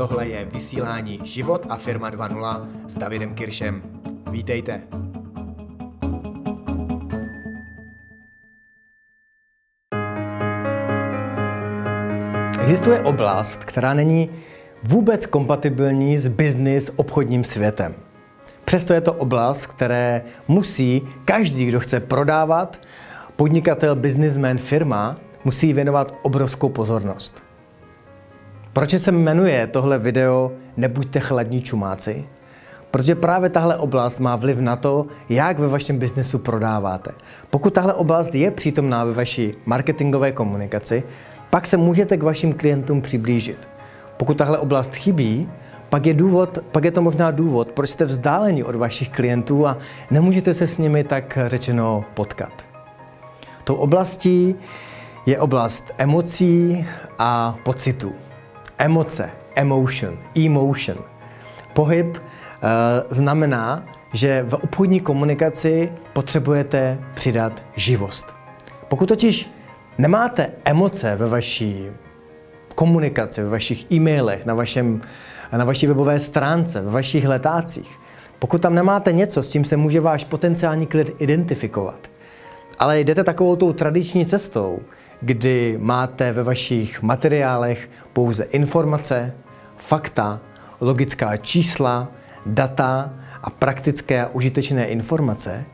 tohle je vysílání Život a firma 2.0 s Davidem Kiršem. Vítejte. Existuje oblast, která není vůbec kompatibilní s business obchodním světem. Přesto je to oblast, které musí každý, kdo chce prodávat, podnikatel, businessman, firma, musí věnovat obrovskou pozornost. Proč se jmenuje tohle video Nebuďte chladní čumáci? Protože právě tahle oblast má vliv na to, jak ve vašem biznesu prodáváte. Pokud tahle oblast je přítomná ve vaší marketingové komunikaci, pak se můžete k vašim klientům přiblížit. Pokud tahle oblast chybí, pak je, důvod, pak je to možná důvod, proč jste vzdáleni od vašich klientů a nemůžete se s nimi tak řečeno potkat. Tou oblastí je oblast emocí a pocitů. Emoce, emotion, emotion. Pohyb e, znamená, že v obchodní komunikaci potřebujete přidat živost. Pokud totiž nemáte emoce ve vaší komunikaci, ve vašich e-mailech, na, vašem, na vaší webové stránce, ve vašich letácích, pokud tam nemáte něco, s čím se může váš potenciální klient identifikovat, ale jdete takovou tou tradiční cestou, kdy máte ve vašich materiálech pouze informace, fakta, logická čísla, data a praktické a užitečné informace,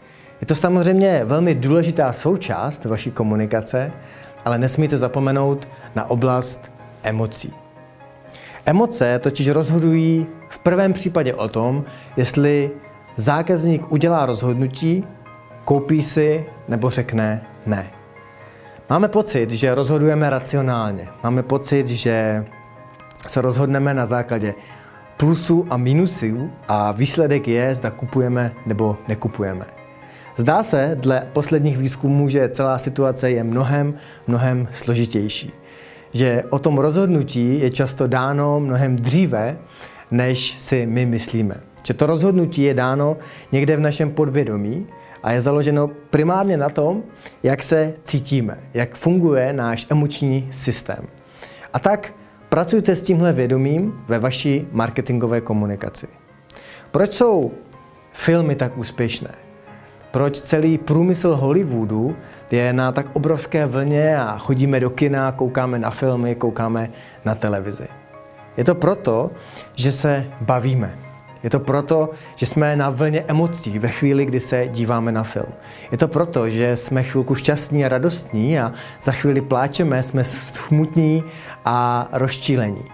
je to samozřejmě velmi důležitá součást vaší komunikace, ale nesmíte zapomenout na oblast emocí. Emoce totiž rozhodují v prvém případě o tom, jestli zákazník udělá rozhodnutí, koupí si nebo řekne ne. Máme pocit, že rozhodujeme racionálně. Máme pocit, že se rozhodneme na základě plusů a minusů a výsledek je, zda kupujeme nebo nekupujeme. Zdá se dle posledních výzkumů, že celá situace je mnohem, mnohem složitější. Že o tom rozhodnutí je často dáno mnohem dříve, než si my myslíme. Že to rozhodnutí je dáno někde v našem podvědomí a je založeno primárně na tom, jak se cítíme, jak funguje náš emoční systém. A tak pracujte s tímhle vědomím ve vaší marketingové komunikaci. Proč jsou filmy tak úspěšné? Proč celý průmysl Hollywoodu je na tak obrovské vlně a chodíme do kina, koukáme na filmy, koukáme na televizi? Je to proto, že se bavíme, je to proto, že jsme na vlně emocí ve chvíli, kdy se díváme na film. Je to proto, že jsme chvilku šťastní a radostní a za chvíli pláčeme, jsme smutní a rozčílení.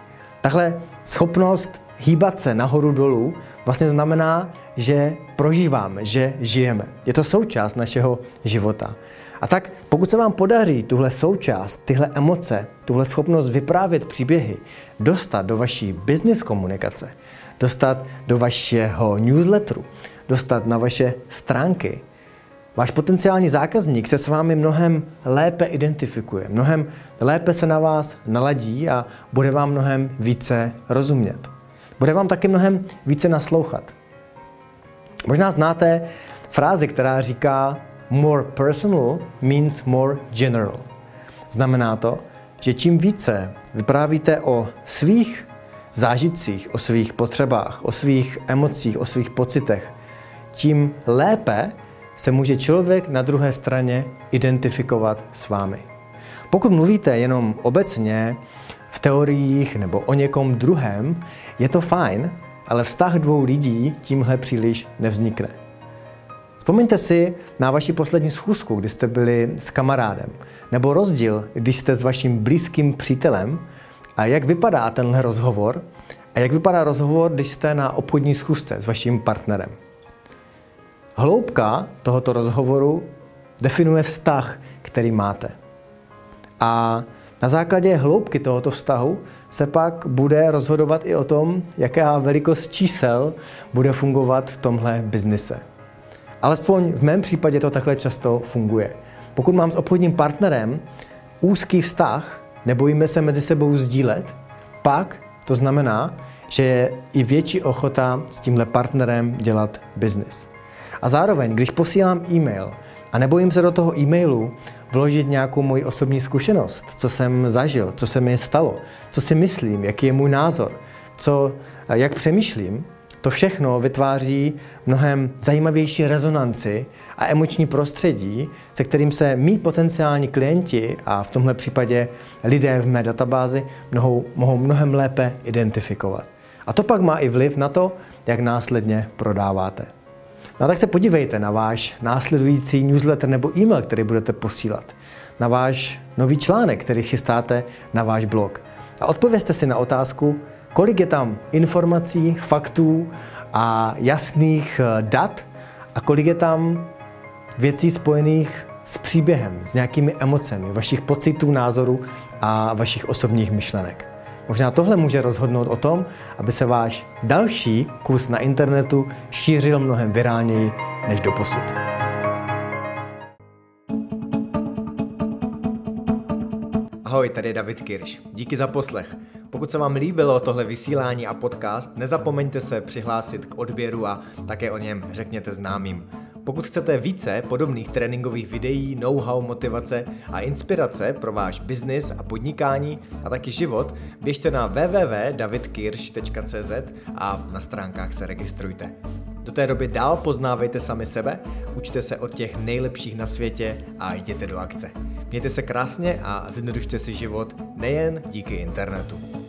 Tahle schopnost hýbat se nahoru dolů vlastně znamená, že prožíváme, že žijeme. Je to součást našeho života. A tak pokud se vám podaří tuhle součást, tyhle emoce, tuhle schopnost vyprávět příběhy dostat do vaší business komunikace, dostat do vašeho newsletteru, dostat na vaše stránky. Váš potenciální zákazník se s vámi mnohem lépe identifikuje, mnohem lépe se na vás naladí a bude vám mnohem více rozumět. Bude vám taky mnohem více naslouchat. Možná znáte frázi, která říká more personal means more general. Znamená to, že čím více vyprávíte o svých zážitcích, o svých potřebách, o svých emocích, o svých pocitech, tím lépe se může člověk na druhé straně identifikovat s vámi. Pokud mluvíte jenom obecně, v teoriích nebo o někom druhém, je to fajn, ale vztah dvou lidí tímhle příliš nevznikne. Vzpomeňte si na vaši poslední schůzku, kdy jste byli s kamarádem, nebo rozdíl, když jste s vaším blízkým přítelem a jak vypadá tenhle rozhovor a jak vypadá rozhovor, když jste na obchodní schůzce s vaším partnerem. Hloubka tohoto rozhovoru definuje vztah, který máte. A na základě hloubky tohoto vztahu se pak bude rozhodovat i o tom, jaká velikost čísel bude fungovat v tomhle biznise. Alespoň v mém případě to takhle často funguje. Pokud mám s obchodním partnerem úzký vztah, nebojíme se mezi sebou sdílet, pak to znamená, že je i větší ochota s tímhle partnerem dělat biznis. A zároveň, když posílám e-mail a nebojím se do toho e-mailu vložit nějakou moji osobní zkušenost, co jsem zažil, co se mi stalo, co si myslím, jaký je můj názor, co, jak přemýšlím, to všechno vytváří mnohem zajímavější rezonanci a emoční prostředí, se kterým se mý potenciální klienti a v tomhle případě lidé v mé databázi mohou, mohou mnohem lépe identifikovat. A to pak má i vliv na to, jak následně prodáváte. No tak se podívejte na váš následující newsletter nebo e-mail, který budete posílat, na váš nový článek, který chystáte na váš blog. A odpovězte si na otázku, kolik je tam informací, faktů a jasných eh, dat a kolik je tam věcí spojených s příběhem, s nějakými emocemi, vašich pocitů, názorů a vašich osobních myšlenek. Možná tohle může rozhodnout o tom, aby se váš další kus na internetu šířil mnohem virálněji než do posud. Ahoj, tady je David Kirš. Díky za poslech. Pokud se vám líbilo tohle vysílání a podcast, nezapomeňte se přihlásit k odběru a také o něm řekněte známým. Pokud chcete více podobných tréninkových videí, know-how, motivace a inspirace pro váš biznis a podnikání a taky život, běžte na www.davidkirsch.cz a na stránkách se registrujte. Do té doby dál poznávejte sami sebe, učte se od těch nejlepších na světě a jděte do akce. Mějte se krásně a zjednodušte si život nejen díky internetu.